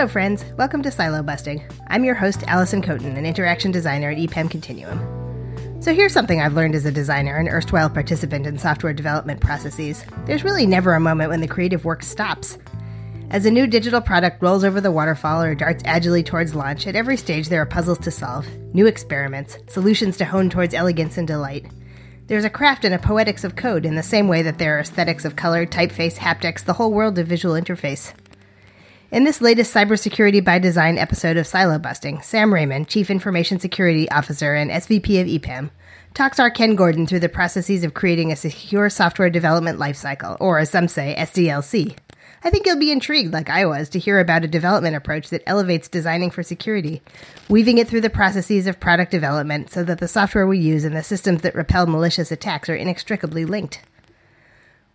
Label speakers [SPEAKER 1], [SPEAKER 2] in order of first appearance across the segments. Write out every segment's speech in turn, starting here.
[SPEAKER 1] Hello, friends. Welcome to Silo Busting. I'm your host, Alison Kotin, an interaction designer at EPAM Continuum. So, here's something I've learned as a designer and erstwhile participant in software development processes there's really never a moment when the creative work stops. As a new digital product rolls over the waterfall or darts agilely towards launch, at every stage there are puzzles to solve, new experiments, solutions to hone towards elegance and delight. There's a craft and a poetics of code in the same way that there are aesthetics of color, typeface, haptics, the whole world of visual interface. In this latest Cybersecurity by Design episode of Silo Busting, Sam Rehman, Chief Information Security Officer and SVP of EPAM, talks our Ken Gordon through the processes of creating a secure software development lifecycle, or as some say, SDLC. I think you'll be intrigued, like I was, to hear about a development approach that elevates designing for security, weaving it through the processes of product development so that the software we use and the systems that repel malicious attacks are inextricably linked.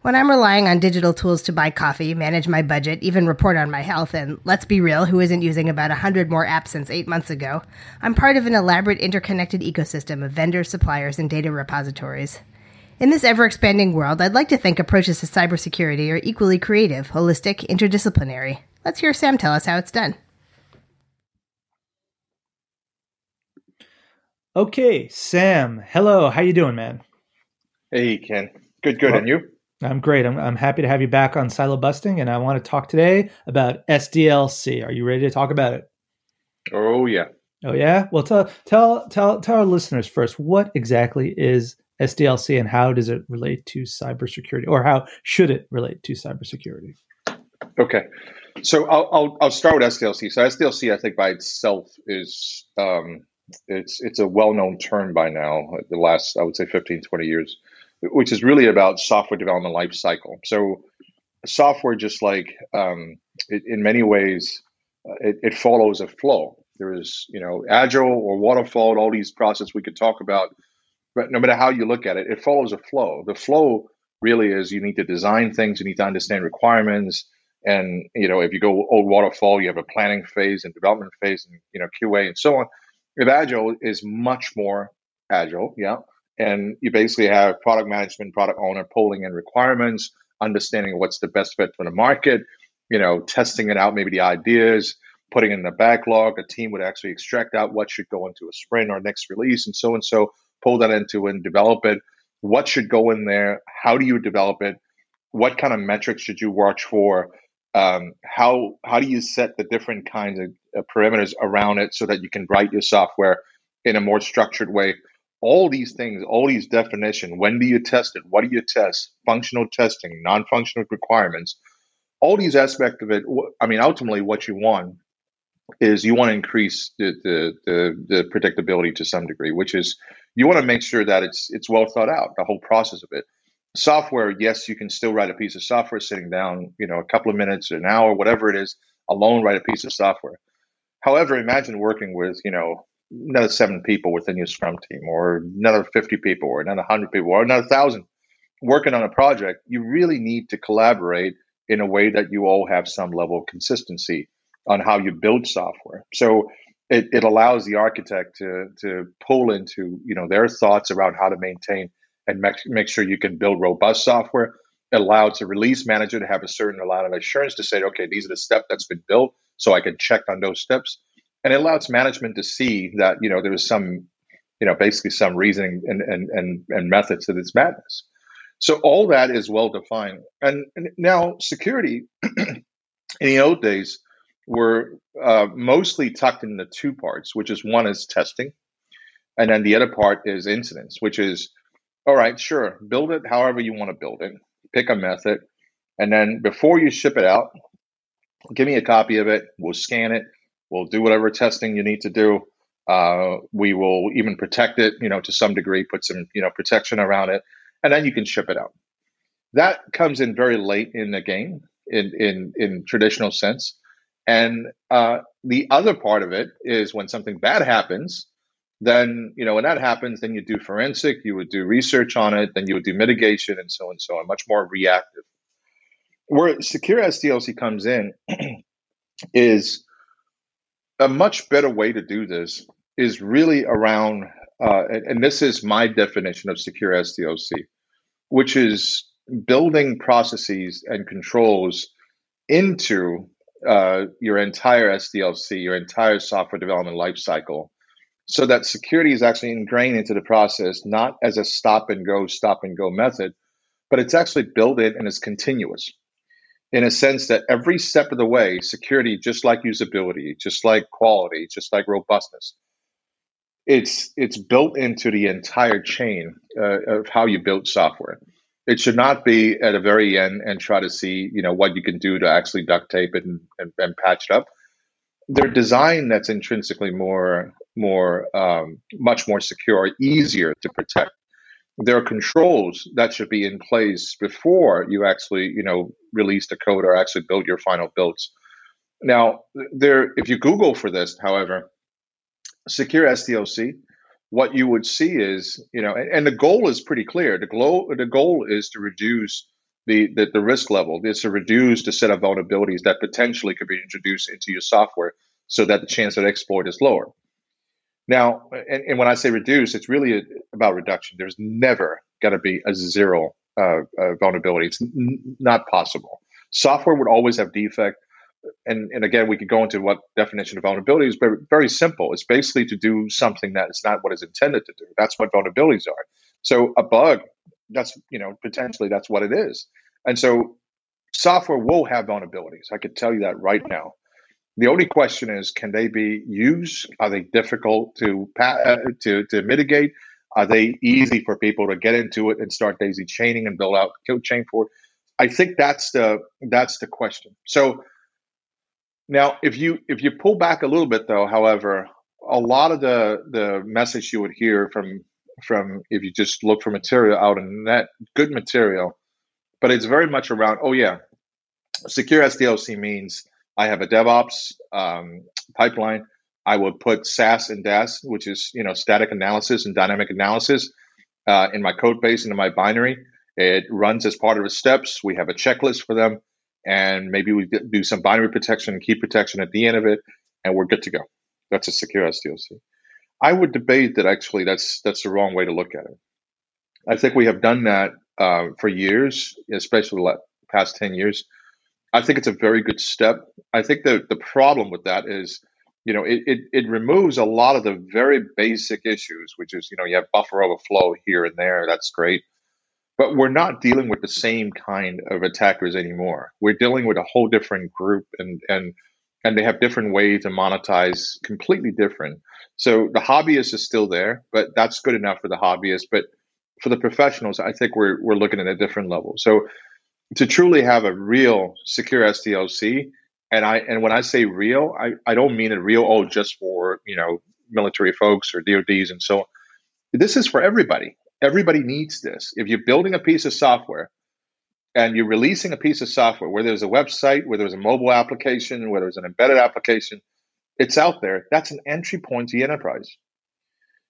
[SPEAKER 1] When I'm relying on digital tools to buy coffee, manage my budget, even report on my health, and let's be real, who isn't using about 100 more apps since eight months ago, I'm part of an elaborate interconnected ecosystem of vendors, suppliers, and data repositories. In this ever expanding world, I'd like to think approaches to cybersecurity are equally creative, holistic, interdisciplinary. Let's hear Sam tell us how it's done.
[SPEAKER 2] Okay, Sam. Hello. How you doing, man?
[SPEAKER 3] Hey, Ken. Good, good. Well, and you?
[SPEAKER 2] I'm great. I'm, I'm happy to have you back on Silo Busting, and I want to talk today about SDLC. Are you ready to talk about it?
[SPEAKER 3] Oh yeah.
[SPEAKER 2] Oh yeah. Well, tell tell tell tell our listeners first what exactly is SDLC and how does it relate to cybersecurity, or how should it relate to cybersecurity?
[SPEAKER 3] Okay, so I'll, I'll, I'll start with SDLC. So SDLC, I think by itself is um, it's it's a well known term by now. The last I would say 15, 20 years, which is really about software development life cycle. So software, just like um, it, in many ways, uh, it, it follows a flow. There is you know agile or waterfall, all these processes we could talk about but no matter how you look at it, it follows a flow. The flow really is you need to design things, you need to understand requirements. And you know, if you go old waterfall, you have a planning phase and development phase and you know, QA and so on. If agile is much more agile, yeah. And you basically have product management, product owner pulling in requirements, understanding what's the best fit for the market, you know, testing it out, maybe the ideas, putting in the backlog. A team would actually extract out what should go into a sprint or next release and so and so pull that into and develop it. What should go in there? How do you develop it? What kind of metrics should you watch for? Um, how how do you set the different kinds of uh, parameters around it so that you can write your software in a more structured way? All these things, all these definition. When do you test it? What do you test? Functional testing, non-functional requirements. All these aspects of it. I mean, ultimately, what you want is you want to increase the, the, the, the, predictability to some degree, which is you want to make sure that it's it's well thought out, the whole process of it. Software, yes, you can still write a piece of software sitting down, you know, a couple of minutes, an hour, whatever it is, alone write a piece of software. However, imagine working with, you know, another seven people within your Scrum team, or another 50 people, or another 100 people, or another 1,000 working on a project. You really need to collaborate in a way that you all have some level of consistency on how you build software. So it, it allows the architect to to pull into you know their thoughts around how to maintain and make, make sure you can build robust software. It allows the release manager to have a certain amount of assurance to say, okay, these are the steps that's been built, so I can check on those steps. And it allows management to see that you know there is some, you know, basically some reasoning and and and, and methods to this madness. So all that is well defined. And, and now security in the old days, were uh, mostly tucked into two parts, which is one is testing, and then the other part is incidents, which is all right, sure, build it however you want to build it, pick a method, and then before you ship it out, give me a copy of it. We'll scan it. We'll do whatever testing you need to do. Uh, we will even protect it, you know, to some degree, put some, you know, protection around it, and then you can ship it out. That comes in very late in the game, in in in traditional sense. And uh, the other part of it is when something bad happens, then you know when that happens, then you do forensic, you would do research on it, then you would do mitigation, and so on and so on, much more reactive. Where secure SDLC comes in is a much better way to do this is really around, uh, and, and this is my definition of secure SDLC, which is building processes and controls into uh, your entire SDLC, your entire software development lifecycle, so that security is actually ingrained into the process, not as a stop and go, stop and go method, but it's actually built in and it's continuous in a sense that every step of the way, security, just like usability, just like quality, just like robustness, it's it's built into the entire chain uh, of how you build software. It should not be at the very end and try to see you know what you can do to actually duct tape it and, and, and patch it up. They're designed that's intrinsically more more um, much more secure, easier to protect. There are controls that should be in place before you actually you know release the code or actually build your final builds. Now, there if you Google for this, however, secure SDLC, what you would see is, you know, and, and the goal is pretty clear. The goal, the goal is to reduce the, the, the risk level. Is to reduce the set of vulnerabilities that potentially could be introduced into your software so that the chance of exploit is lower. Now, and, and when I say reduce, it's really about reduction. There's never going to be a zero uh, uh, vulnerability. It's n- not possible. Software would always have defect and, and again, we could go into what definition of vulnerability is very, very simple. It's basically to do something that is not what is intended to do. That's what vulnerabilities are. So a bug, that's, you know, potentially that's what it is. And so software will have vulnerabilities. I could tell you that right now. The only question is, can they be used? Are they difficult to uh, to to mitigate? Are they easy for people to get into it and start daisy chaining and build out kill chain for? It? I think that's the that's the question. So now, if you if you pull back a little bit, though, however, a lot of the the message you would hear from from if you just look for material out in the net, good material, but it's very much around. Oh yeah, secure SDLC means I have a DevOps um, pipeline. I would put SAST and DAST, which is you know static analysis and dynamic analysis, uh, in my code base into my binary. It runs as part of the steps. We have a checklist for them and maybe we do some binary protection and key protection at the end of it, and we're good to go. That's a secure SDLC. I would debate that actually that's that's the wrong way to look at it. I think we have done that uh, for years, especially the past ten years. I think it's a very good step. I think the the problem with that is, you know, it, it, it removes a lot of the very basic issues, which is, you know, you have buffer overflow here and there. That's great. But we're not dealing with the same kind of attackers anymore. We're dealing with a whole different group and and and they have different ways to monetize completely different. So the hobbyist is still there, but that's good enough for the hobbyist. But for the professionals, I think we're we're looking at a different level. So to truly have a real secure SDLC, and I and when I say real, I, I don't mean it real oh just for you know military folks or DoDs and so on. This is for everybody. Everybody needs this. If you're building a piece of software and you're releasing a piece of software, whether there's a website, whether there's a mobile application, whether it's an embedded application, it's out there. That's an entry point to the enterprise.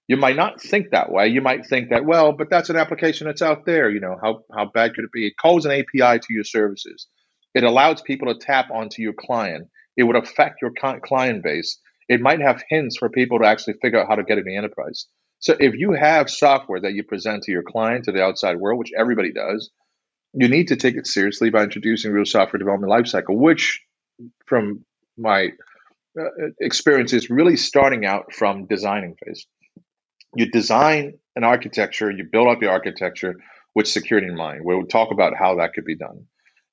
[SPEAKER 3] You might not think that way. You might think that, well, but that's an application that's out there. You know, how, how bad could it be? It calls an API to your services. It allows people to tap onto your client. It would affect your client base. It might have hints for people to actually figure out how to get in the enterprise. So if you have software that you present to your client, to the outside world, which everybody does, you need to take it seriously by introducing real software development lifecycle, which from my uh, experience is really starting out from designing phase. You design an architecture, you build up the architecture with security in mind. We'll talk about how that could be done.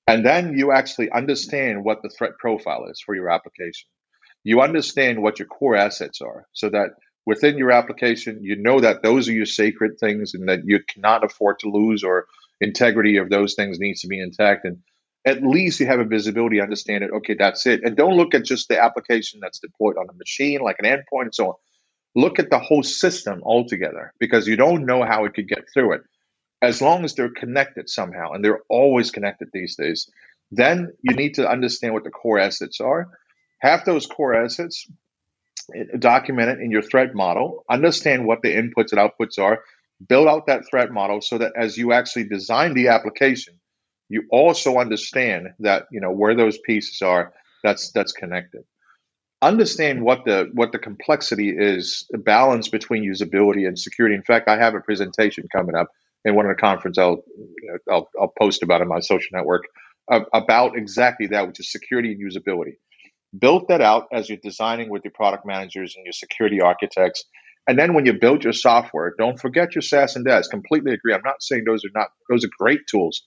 [SPEAKER 3] And then you actually understand what the threat profile is for your application. You understand what your core assets are so that within your application, you know that those are your sacred things and that you cannot afford to lose or integrity of those things needs to be intact. And at least you have a visibility, understand it. Okay, that's it. And don't look at just the application that's deployed on a machine, like an endpoint and so on. Look at the whole system altogether because you don't know how it could get through it. As long as they're connected somehow, and they're always connected these days, then you need to understand what the core assets are. Have those core assets, eh, documented in your threat model, understand what the inputs and outputs are, build out that threat model so that as you actually design the application, you also understand that you know where those pieces are that's that's connected. Understand what the what the complexity is, the balance between usability and security. In fact, I have a presentation coming up in one of the conference I'll I'll, I'll post about it on my social network uh, about exactly that, which is security and usability Build that out as you're designing with your product managers and your security architects. And then when you build your software, don't forget your SAST and DAST. Completely agree. I'm not saying those are not those are great tools.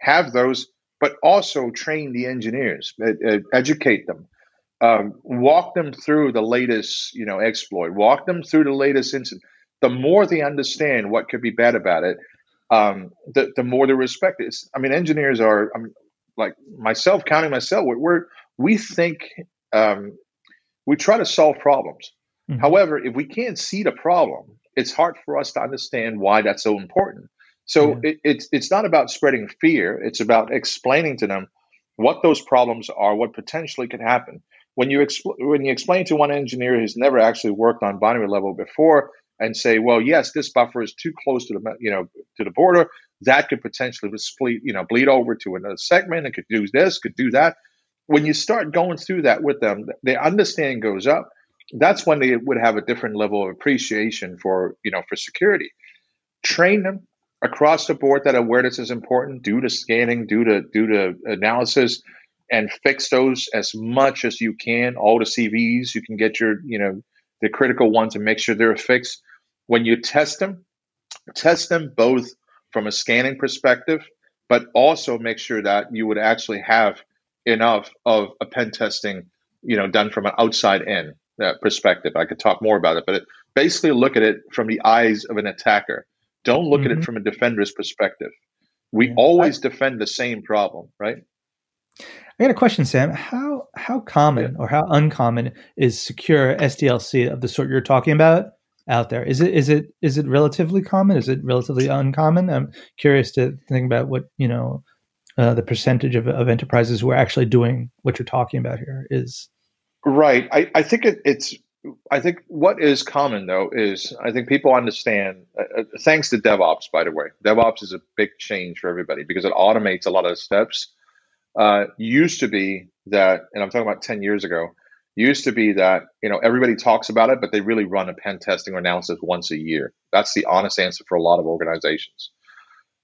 [SPEAKER 3] Have those, but also train the engineers, educate them, um, walk them through the latest, you know, exploit, walk them through the latest incident. The more they understand what could be bad about it, um, the the more they respect it. It's, I mean, engineers are I'm, like myself, counting myself. We're, we're we think um, we try to solve problems. Mm-hmm. However, if we can't see the problem, it's hard for us to understand why that's so important. So yeah. it, it's it's not about spreading fear. It's about explaining to them what those problems are, what potentially could happen. When you expl- when you explain to one engineer who's never actually worked on binary level before, and say, well, yes, this buffer is too close to the you know to the border, that could potentially split you know bleed over to another segment. It could do this, could do that. When you start going through that with them, their understanding goes up. That's when they would have a different level of appreciation for you know for security. Train them across the board that awareness is important. due to scanning, due to due to analysis, and fix those as much as you can. All the CVEs you can get your you know the critical ones and make sure they're fixed. When you test them, test them both from a scanning perspective, but also make sure that you would actually have enough of a pen testing, you know, done from an outside in uh, perspective. I could talk more about it, but it, basically look at it from the eyes of an attacker. Don't look mm-hmm. at it mm-hmm. from a defender's perspective. We yeah. always defend the same problem, right?
[SPEAKER 2] I got a question, Sam. How how common or how uncommon is secure SDLC of the sort you're talking about out there? Is it is it is it relatively common? Is it relatively uncommon? I'm curious to think about what you know uh, the percentage of, of enterprises who are actually doing what you're talking about here is.
[SPEAKER 3] Right. I, I think it, it's I think what is common though is I think people understand. Uh, uh, thanks to DevOps, by the way, DevOps is a big change for everybody because it automates a lot of steps uh, used to be that, and I'm talking about 10 years ago, used to be that, you know, everybody talks about it, but they really run a pen testing or analysis once a year. That's the honest answer for a lot of organizations.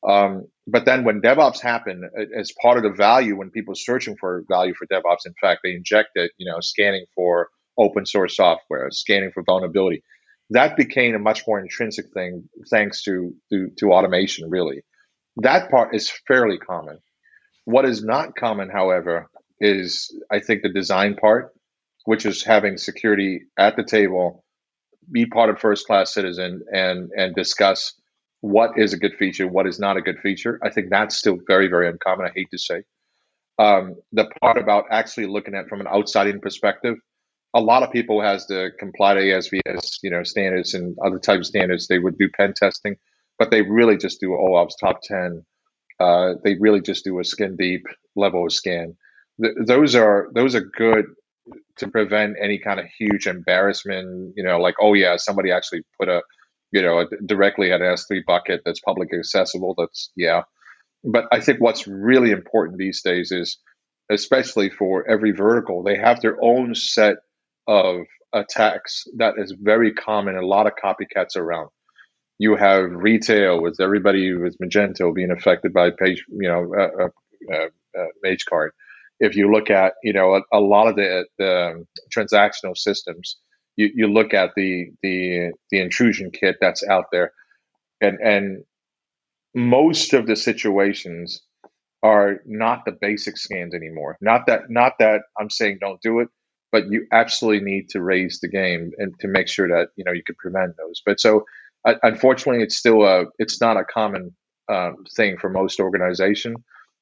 [SPEAKER 3] Um, but then when DevOps happened, as part of the value, when people are searching for value for DevOps, in fact, they inject it, you know, scanning for open source software, scanning for vulnerability. That became a much more intrinsic thing thanks to, to, to automation, really. That part is fairly common. What is not common, however, is I think the design part, which is having security at the table, be part of first class citizen and and discuss what is a good feature, what is not a good feature. I think that's still very, very uncommon. I hate to say. Um, the part about actually looking at from an outside-in perspective, a lot of people has to comply to ASVS, you know, standards and other types of standards. They would do pen testing, but they really just do OWASP top 10 uh, they really just do a skin deep level of scan. Th- those are those are good to prevent any kind of huge embarrassment. You know, like oh yeah, somebody actually put a you know a, directly at an S3 bucket that's publicly accessible. That's yeah. But I think what's really important these days is, especially for every vertical, they have their own set of attacks that is very common. A lot of copycats around you have retail with everybody with Magento being affected by page, you know, uh, uh, uh, uh Magecart. If you look at, you know, a, a lot of the, the transactional systems, you, you look at the the the intrusion kit that's out there, and and most of the situations are not the basic scans anymore. Not that not that I'm saying don't do it, but you absolutely need to raise the game and to make sure that you know you can prevent those. But so unfortunately, it's still a it's not a common um, thing for most organization.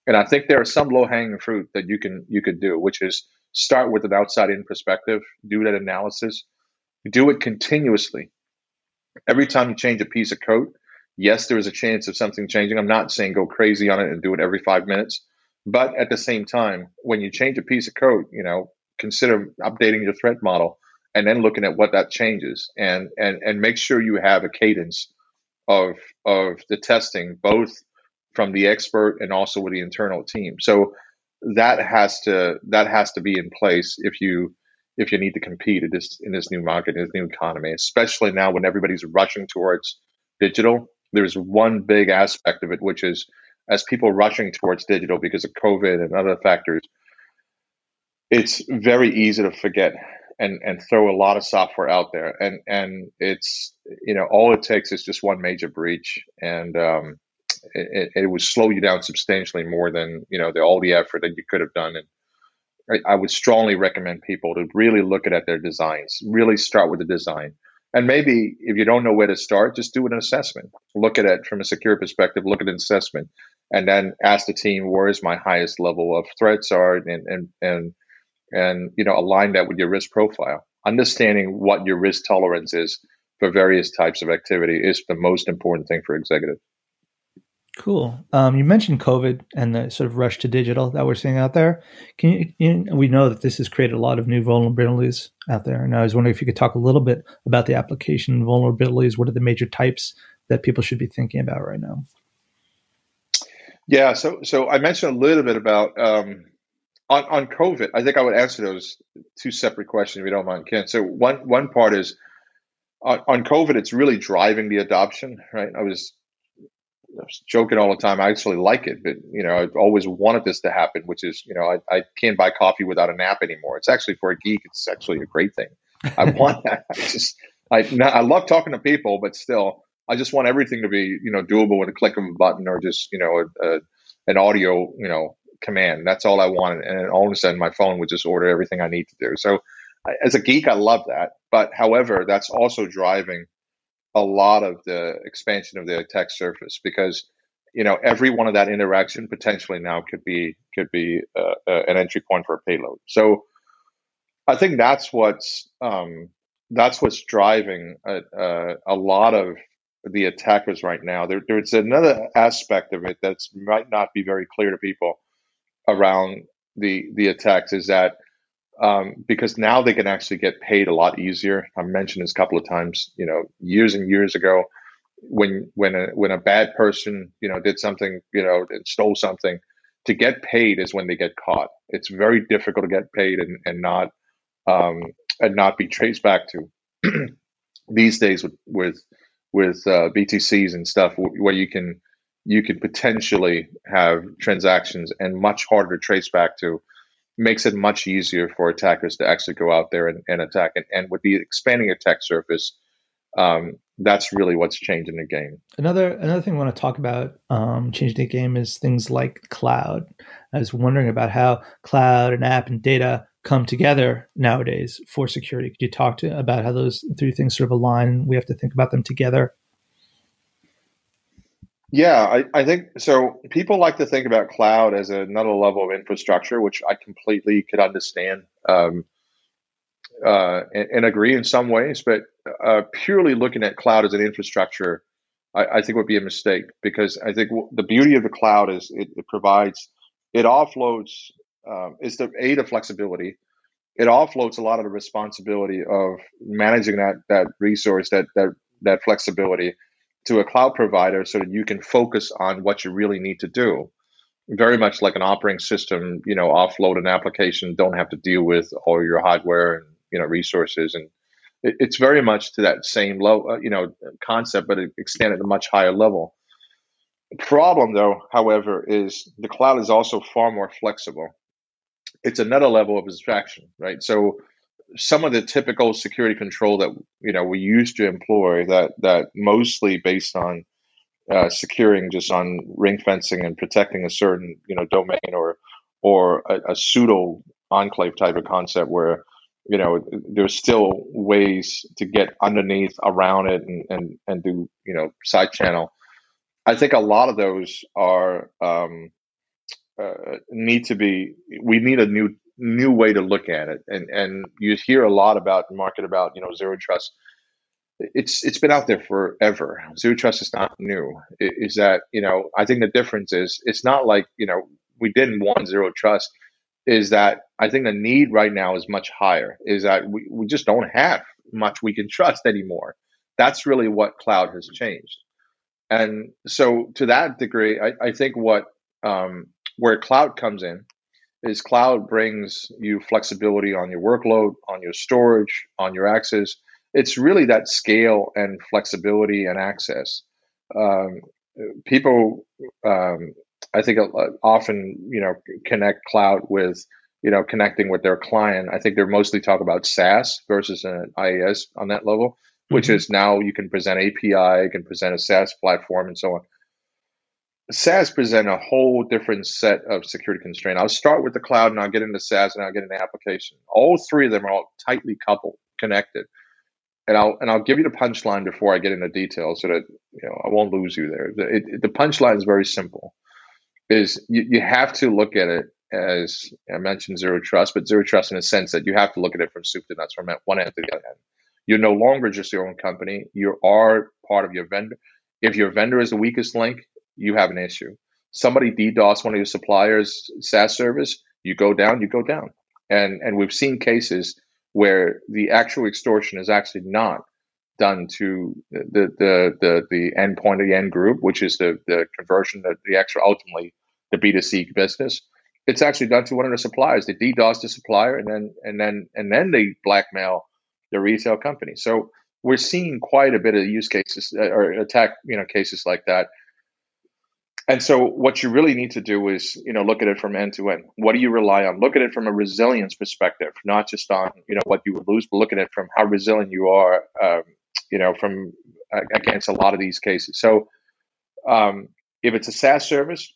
[SPEAKER 3] And I think there are some low hanging fruit that you can you could do, which is start with an outside in perspective, do that analysis, do it continuously. Every time you change a piece of code, yes, there is a chance of something changing. I'm not saying go crazy on it and do it every five minutes, but at the same time, when you change a piece of code, you know, consider updating your threat model and then looking at what that changes. And and and make sure you have a cadence of of the testing both from the expert and also with the internal team. So that has to that has to be in place if you if you need to compete in this in this new market in this new economy especially now when everybody's rushing towards digital. There's one big aspect of it which is as people rushing towards digital because of covid and other factors it's very easy to forget and and throw a lot of software out there. And and it's you know all it takes is just one major breach and um, it, it would slow you down substantially more than you know the, all the effort that you could have done. And I, I would strongly recommend people to really look at, at their designs really start with the design. And maybe if you don't know where to start just do an assessment. Look at it from a secure perspective look at an assessment and then ask the team where is my highest level of threats are? And and and and you know align that with your risk profile understanding what your risk tolerance is for various types of activity is the most important thing for executives
[SPEAKER 2] Cool. Um, you mentioned COVID and the sort of rush to digital that we're seeing out there. Can you, you, we know that this has created a lot of new vulnerabilities out there, and I was wondering if you could talk a little bit about the application vulnerabilities. What are the major types that people should be thinking about right now?
[SPEAKER 3] Yeah, so so I mentioned a little bit about um, on on COVID. I think I would answer those two separate questions if you don't mind, Ken. So one one part is on, on COVID, it's really driving the adoption, right? I was I was joking all the time. I actually like it, but you know, I've always wanted this to happen, which is, you know, I, I can't buy coffee without an app anymore. It's actually for a geek. It's actually a great thing. I want that. I just, I, I love talking to people, but still, I just want everything to be, you know, doable with a click of a button or just, you know, a, a, an audio, you know, command. That's all I wanted. And all of a sudden, my phone would just order everything I need to do. So, as a geek, I love that. But however, that's also driving a lot of the expansion of the attack surface because you know every one of that interaction potentially now could be could be uh, uh, an entry point for a payload. So I think that's what's um, that's what's driving a, a, a, lot of the attackers right now. There, there's another aspect of it that might not be very clear to people around the the attacks is that um, because now they can actually get paid a lot easier. I mentioned this a couple of times. You know, years and years ago, when when a when a bad person you know did something you know and stole something, to get paid is when they get caught. It's very difficult to get paid and and not um, and not be traced back to. These days with with with uh, BTCs and stuff, where you can you can potentially have transactions and much harder to trace back to makes it much easier for attackers to actually go out there and, and attack. And, and with the expanding attack surface, um, that's really what's changing the game.
[SPEAKER 2] Another another thing I want to talk about um, changing the game is things like cloud. I was wondering about how cloud and app and data come together nowadays for security. Could you talk to about how those three things sort of align? We have to think about them together.
[SPEAKER 3] Yeah, I, I think so. People like to think about cloud as another level of infrastructure, which I completely could understand um, uh, and, and, agree in some ways. But uh, purely looking at cloud as an infrastructure, I, I, think would be a mistake because I think the beauty of the cloud is it, it provides, it offloads, um, is the aid of flexibility. It offloads a lot of the responsibility of managing that that resource, that that that flexibility to a cloud provider so that you can focus on what you really need to do. Very much like an operating system, you know, offload an application, don't have to deal with all your hardware and you know resources, and it, it's very much to that same low, uh, you know, concept, but it extended at a much higher level. Problem, though, however, is the cloud is also far more flexible. It's another level of abstraction, right? So some of the typical security control that you know we used to employ that that mostly based on uh, securing just on ring fencing and protecting a certain you know domain or or a, a pseudo enclave type of concept where you know there's still ways to get underneath around it and and, and do you know side channel. I think a lot of those are um, uh, need to be we need a new new way to look at it. And and you hear a lot about market about you know zero trust. It's it's been out there forever. Zero trust is not new. Is that you know I think the difference is it's not like you know we didn't want zero trust. Is that I think the need right now is much higher. Is that we, we just don't have much we can trust anymore. That's really what cloud has changed. And so to that degree, I, I think what um, where cloud comes in is cloud brings you flexibility on your workload, on your storage, on your access. It's really that scale and flexibility and access. Um, people, um, I think, uh, often you know connect cloud with you know, connecting with their client. I think they're mostly talk about SaaS versus an IaaS on that level, which mm-hmm. is now you can present API, you can present a SaaS platform, and so on. SaaS present a whole different set of security constraint. I'll start with the cloud and I'll get into SaaS and I'll get into application. All three of them are all tightly coupled, connected. And I'll and I'll give you the punchline before I get into details so that you know I won't lose you there. It, it, the punchline is very simple: is you, you have to look at it as I mentioned zero trust, but zero trust in a sense that you have to look at it from soup to nuts, from one end to the other end. You're no longer just your own company; you are part of your vendor. If your vendor is the weakest link, you have an issue. Somebody DDoS one of your suppliers' SaaS service, you go down, you go down. And and we've seen cases where the actual extortion is actually not done to the the the the endpoint of the end group, which is the the conversion, the, the actual ultimately the B two C business. It's actually done to one of the suppliers. They DDoS the supplier, and then and then and then they blackmail the retail company. So we're seeing quite a bit of use cases uh, or attack you know cases like that and so what you really need to do is, you know, look at it from end to end. What do you rely on? Look at it from a resilience perspective, not just on, you know, what you would lose, but look at it from how resilient you are, um, you know, from uh, against a lot of these cases. So um, if it's a SaaS service,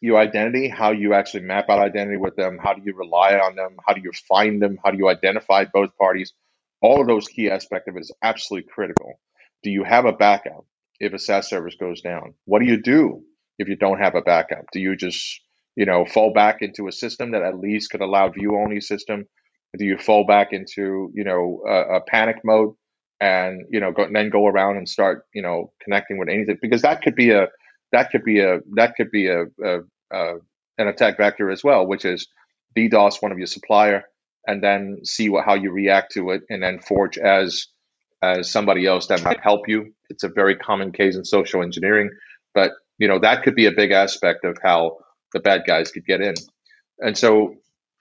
[SPEAKER 3] your identity, how you actually map out identity with them, how do you rely on them, how do you find them, how do you identify both parties, all of those key aspects of it is absolutely critical. Do you have a backup? If a SaaS service goes down? What do you do if you don't have a backup? Do you just, you know, fall back into a system that at least could allow view only system? Do you fall back into, you know, a, a panic mode and, you know, go, and then go around and start, you know, connecting with anything? Because that could be a, that could be a, that could be a, a, a an attack vector as well, which is DDoS one of your supplier and then see what, how you react to it and then forge as, as somebody else that might help you. It's a very common case in social engineering, but you know that could be a big aspect of how the bad guys could get in. And so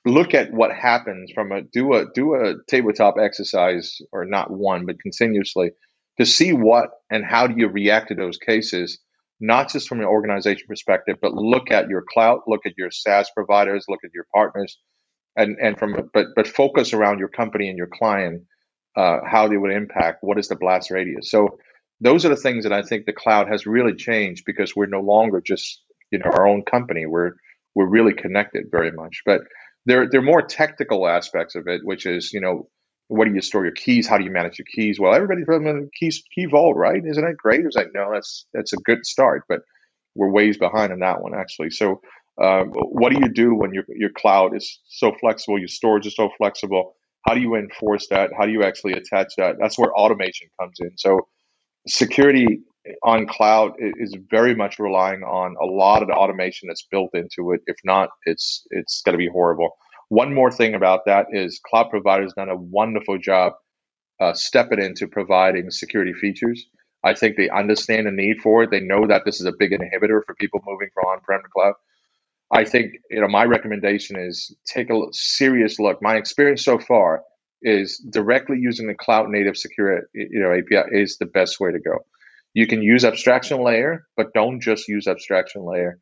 [SPEAKER 3] look at what happens from a do a do a tabletop exercise or not one but continuously to see what and how do you react to those cases not just from an organization perspective but look at your cloud look at your SaaS providers look at your partners and and from but but focus around your company and your client uh, how they would impact, what is the blast radius. So those are the things that I think the cloud has really changed because we're no longer just you know our own company. We're we're really connected very much. But there there are more technical aspects of it, which is you know what do you store your keys? How do you manage your keys? Well, everybody's from a key key vault, right? Isn't that great? It's like no, that's that's a good start, but we're ways behind on that one actually. So. Uh, what do you do when your your cloud is so flexible? Your storage is so flexible how do you enforce that? How do you actually attach that? That's where automation comes in. So security on cloud is very much relying on a lot of the automation that's built into it. If not, it's it's going to be horrible. One more thing about that is cloud providers done a wonderful job uh, stepping into providing security features. I think they understand the need for it. They know that this is a big inhibitor for people moving from on-prem to cloud. I think you know my recommendation is take a serious look. My experience so far is directly using the cloud native secure you know API is the best way to go. You can use abstraction layer, but don't just use abstraction layer.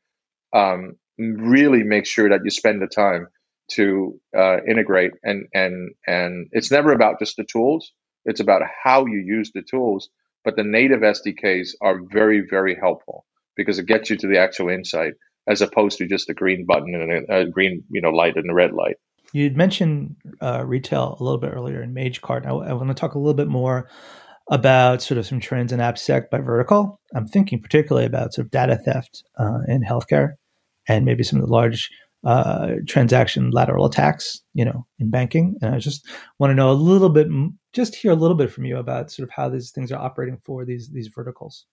[SPEAKER 3] Um, really make sure that you spend the time to uh, integrate and and and it's never about just the tools. It's about how you use the tools. But the native SDKs are very very helpful because it gets you to the actual insight as opposed to just a green button and a, a green you know light and a red light.
[SPEAKER 2] You'd mentioned uh, retail a little bit earlier in MageCart. I, I want to talk a little bit more about sort of some trends in AppSec by vertical. I'm thinking particularly about sort of data theft uh, in healthcare and maybe some of the large uh, transaction lateral attacks, you know, in banking. And I just want to know a little bit, just hear a little bit from you about sort of how these things are operating for these these verticals.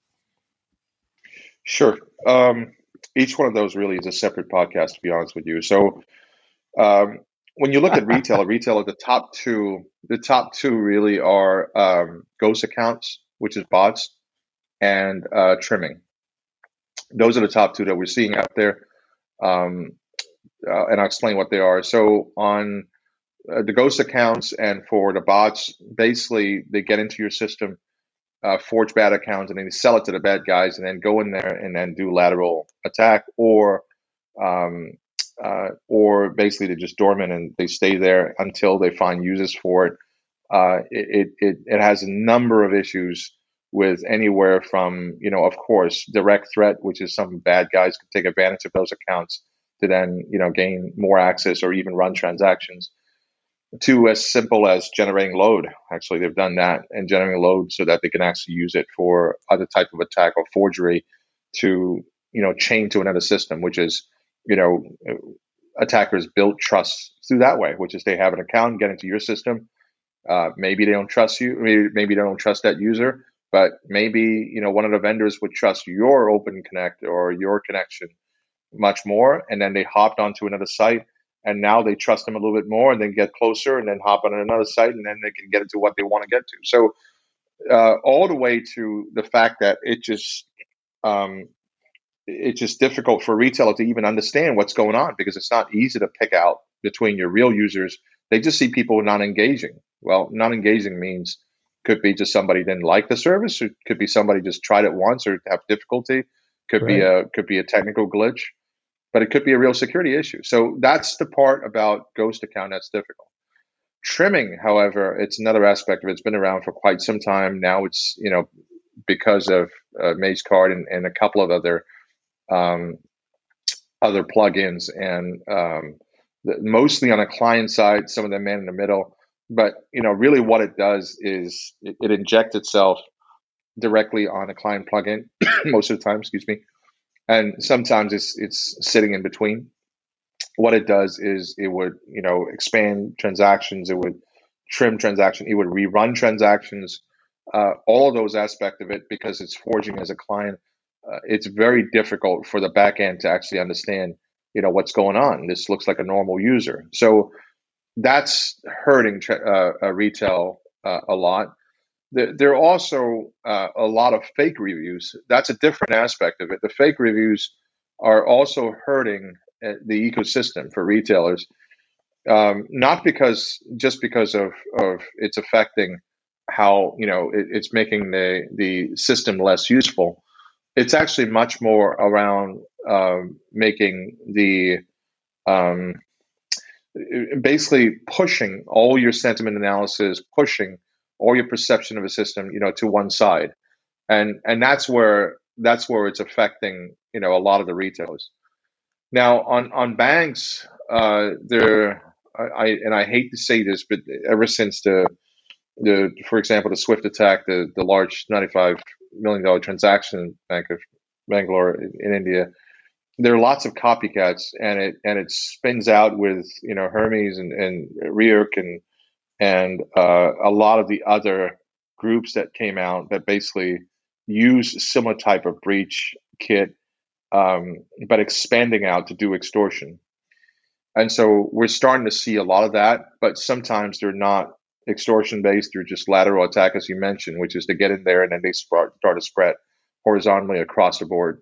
[SPEAKER 3] Sure. Um, each one of those really is a separate podcast, to be honest with you. So um, when you look at retail, retail, the top two, the top two really are um, ghost accounts, which is bots, and uh, trimming. Those are the top two that we're seeing out there. Um, uh, and I'll explain what they are. So on uh, the ghost accounts and for the bots, basically they get into your system uh, forge bad accounts and then sell it to the bad guys and then go in there and then do lateral attack or um, uh, or basically they're just dormant and they stay there until they find uses for it. Uh, it, it, it has a number of issues with anywhere from, you know, of course, direct threat, which is some bad guys can take advantage of those accounts to then, you know, gain more access or even run transactions to as simple as generating load. Actually, they've done that and generating load so that they can actually use it for other type of attack or forgery to, you know, chain to another system, which is, you know, attackers build trust through that way, which is they have an account, get into your system. Uh, maybe they don't trust you. Maybe, maybe they don't trust that user, but maybe, you know, one of the vendors would trust your open connect or your connection much more. And then they hopped onto another site and now they trust them a little bit more and then get closer and then hop on another site and then they can get into what they want to get to. So uh, all the way to the fact that it just um, it's just difficult for a retailer to even understand what's going on because it's not easy to pick out between your real users. They just see people not engaging. Well not engaging means could be just somebody didn't like the service or could be somebody just tried it once or have difficulty. Could right. be a could be a technical glitch but it could be a real security issue. So that's the part about ghost account that's difficult. Trimming, however, it's another aspect of it. It's been around for quite some time now. It's you know because of uh, Magecart and, and, a couple of other um, other plugins, and um, the, mostly on a client side, some of them in the middle. But you know, really, what it does is it, it injects itself directly on a client plugin most of the time. Excuse me, and sometimes it's it's sitting in between. What it does is it would you know expand transactions, it would trim transaction, it would rerun transactions, uh, all those aspects of it because it's forging as a client. Uh, it's very difficult for the back end to actually understand you know what's going on. This looks like a normal user, so that's hurting uh, retail uh, a lot there are also uh, a lot of fake reviews. That's a different aspect of it. The fake reviews are also hurting uh, the ecosystem for retailers, um, not because just because of, of it's affecting how you know it, it's making the the system less useful. It's actually much more around um, making the um, basically pushing all your sentiment analysis, pushing or your perception of a system, you know, to one side, and and that's where that's where it's affecting you know a lot of the retailers. Now on on banks, uh, there I and I hate to say this, but ever since the the for example the Swift attack, the the large ninety five million dollar transaction Bank of Bangalore in, in India, there are lots of copycats, and it and it spins out with you know Hermes and and Ryuk and and uh, a lot of the other groups that came out that basically use similar type of breach kit, um, but expanding out to do extortion. And so we're starting to see a lot of that, but sometimes they're not extortion based; they're just lateral attack, as you mentioned, which is to get in there and then they start, start to spread horizontally across the board.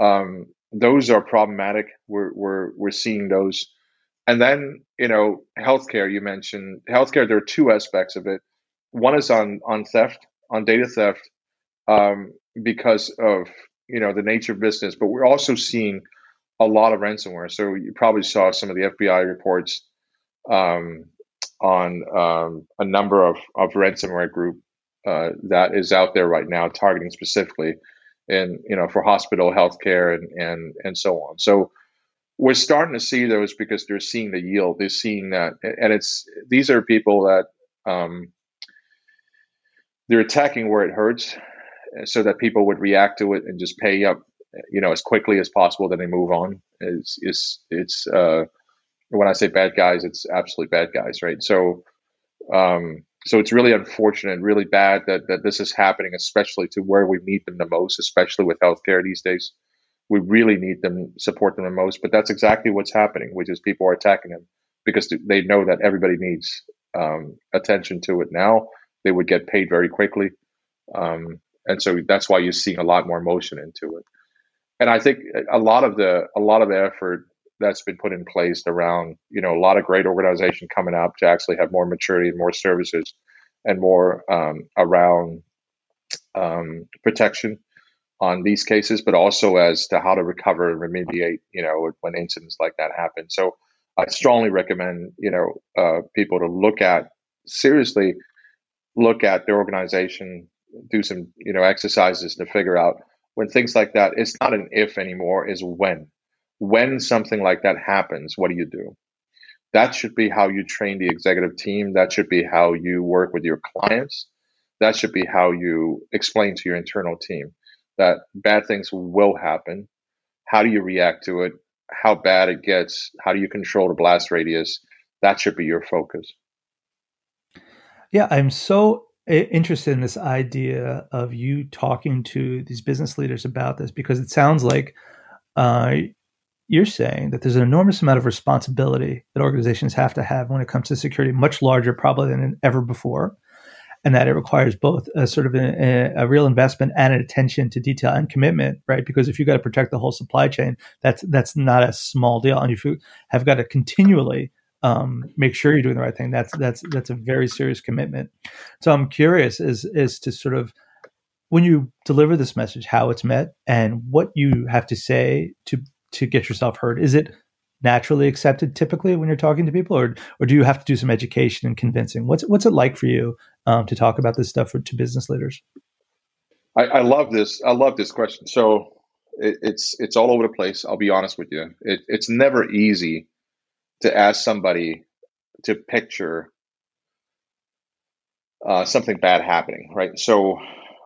[SPEAKER 3] Um, those are problematic. We're we're we're seeing those and then, you know, healthcare, you mentioned healthcare, there are two aspects of it. One is on, on theft, on data theft, um, because of, you know, the nature of business, but we're also seeing a lot of ransomware. So you probably saw some of the FBI reports um, on um, a number of, of ransomware group uh, that is out there right now targeting specifically in, you know, for hospital healthcare and, and, and so on. So we're starting to see those because they're seeing the yield. They're seeing that, and it's these are people that um, they're attacking where it hurts, so that people would react to it and just pay up, you know, as quickly as possible. Then they move on. It's it's it's uh, when I say bad guys, it's absolutely bad guys, right? So. Um, so it's really unfortunate, really bad that, that this is happening, especially to where we need them the most, especially with healthcare these days we really need them support them the most. But that's exactly what's happening, which is people are attacking them because they know that everybody needs um, attention to it now. They would get paid very quickly, um, and so that's why you're seeing a lot more motion into it. And I think a lot of the a lot of the effort that's been put in place around you know a lot of great organization coming up to actually have more maturity and more services and more um, around um, protection on these cases, but also as to how to recover and remediate, you know, when incidents like that happen. So I strongly recommend, you know, uh, people to look at seriously, look at their organization, do some, you know, exercises to figure out when things like that. It's not an if anymore; is when. When something like that happens, what do you do? That should be how you train the executive team. That should be how you work with your clients. That should be how you explain to your internal team that bad things will happen. How do you react to it? How bad it gets? How do you control the blast radius? That should be your focus.
[SPEAKER 2] Yeah, I'm so interested in this idea of you talking to these business leaders about this because it sounds like uh, you're saying that there's an enormous amount of responsibility that organizations have to have when it comes to security, much larger probably than ever before and that it requires both a sort of a, a, real investment and an attention to detail and commitment, right? Because if you've got to protect the whole supply chain, that's that's not a small deal, and if you have got to continually um, make sure you're doing the right thing, that's that's that's a very serious commitment. So I'm curious is is to sort of when you deliver this message, how it's met, and what you have to say to to get yourself heard. Is it naturally accepted typically when you're talking to people, or or do you have to do some education and convincing? What's what's it like for you um, to talk about this stuff for, to business leaders?
[SPEAKER 3] I, I, love this. I love this question. So it, it's it's all over the place. I'll be honest with you. It, it's never easy to ask somebody to picture uh, something bad happening, right? So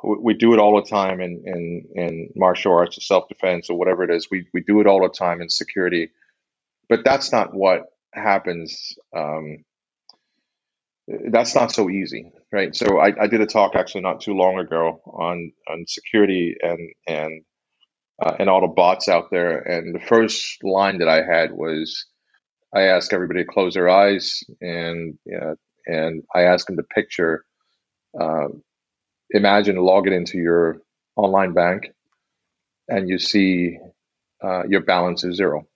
[SPEAKER 3] we, we do it all the time in in, in martial arts or self defense or whatever it is. We we do it all the time in security, but that's not what happens um, that's not so easy, right? So I, I did a talk actually not too long ago on on security and and uh, and all the bots out there. And the first line that I had was, I asked everybody to close their eyes, and uh, and I asked them to picture, uh, imagine logging into your online bank, and you see uh, your balance is zero.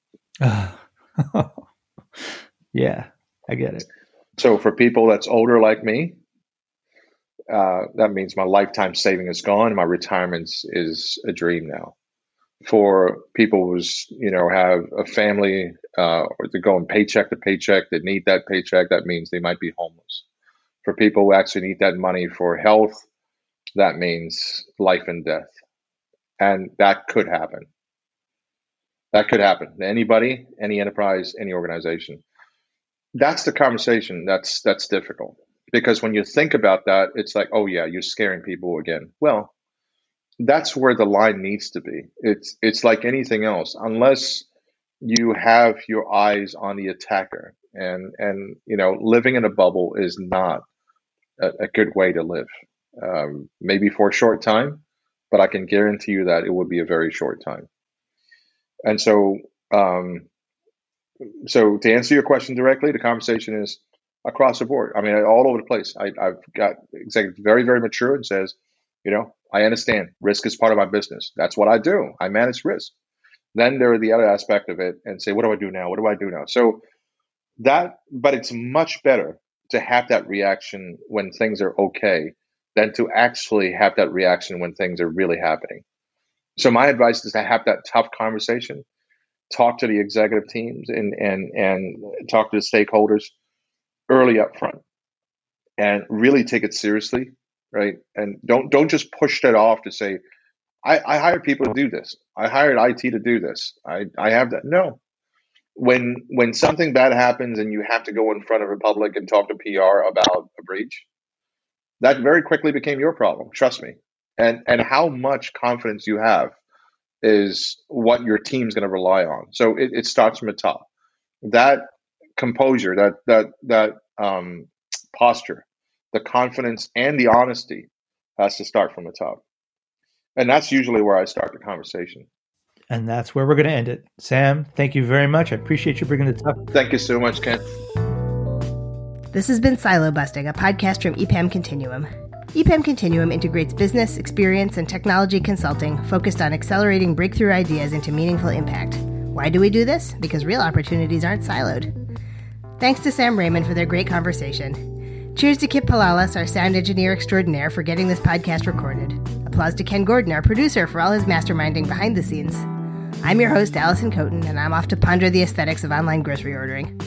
[SPEAKER 2] yeah, I get it.
[SPEAKER 3] So for people that's older like me, uh, that means my lifetime saving is gone. My retirement is a dream now. For people who's you know have a family uh, or they're going paycheck to paycheck that need that paycheck, that means they might be homeless. For people who actually need that money for health, that means life and death, and that could happen. That could happen. To anybody, any enterprise, any organization. That's the conversation that's that's difficult. Because when you think about that it's like oh yeah you're scaring people again. Well that's where the line needs to be. It's it's like anything else. Unless you have your eyes on the attacker and and you know living in a bubble is not a, a good way to live. Um, maybe for a short time but i can guarantee you that it would be a very short time and so um, so to answer your question directly, the conversation is across the board. I mean, all over the place. I, have got executives very, very mature and says, you know, I understand risk is part of my business. That's what I do. I manage risk. Then there are the other aspect of it and say, what do I do now? What do I do now? So that, but it's much better to have that reaction when things are okay than to actually have that reaction when things are really happening. So my advice is to have that tough conversation. Talk to the executive teams and and and talk to the stakeholders early up front and really take it seriously right? And don't don't just push that off to say i i hired people to do this. I hired it to do this. I i have that. No. When when something bad happens and you have to go in front of a public and talk to pr about a breach that very quickly became your problem. Trust me and and how much confidence you have is what your team's going to rely on. So it, it, starts from the top. That composure, that that that um, posture, the confidence, and the honesty has to start from the top. And that's usually where I start the conversation.
[SPEAKER 2] And that's where we're going to end it. Sam, thank you very much. I appreciate you bringing it up.
[SPEAKER 3] Thank you so much, Ken.
[SPEAKER 1] This has been Silo Busting, a podcast from EPAM Continuum. EPAM Continuum integrates business, experience, and technology consulting focused on accelerating breakthrough ideas into meaningful impact. Why do we do this? Because real opportunities aren't siloed. Thanks to Sam Rehman for their great conversation. Cheers to Kip Pilalas, our sound engineer extraordinaire, for getting this podcast recorded. Applause to Ken Gordon, our producer, for all his masterminding behind the scenes. I'm your host, Alison Kotin, and I'm off to ponder the aesthetics of online grocery ordering.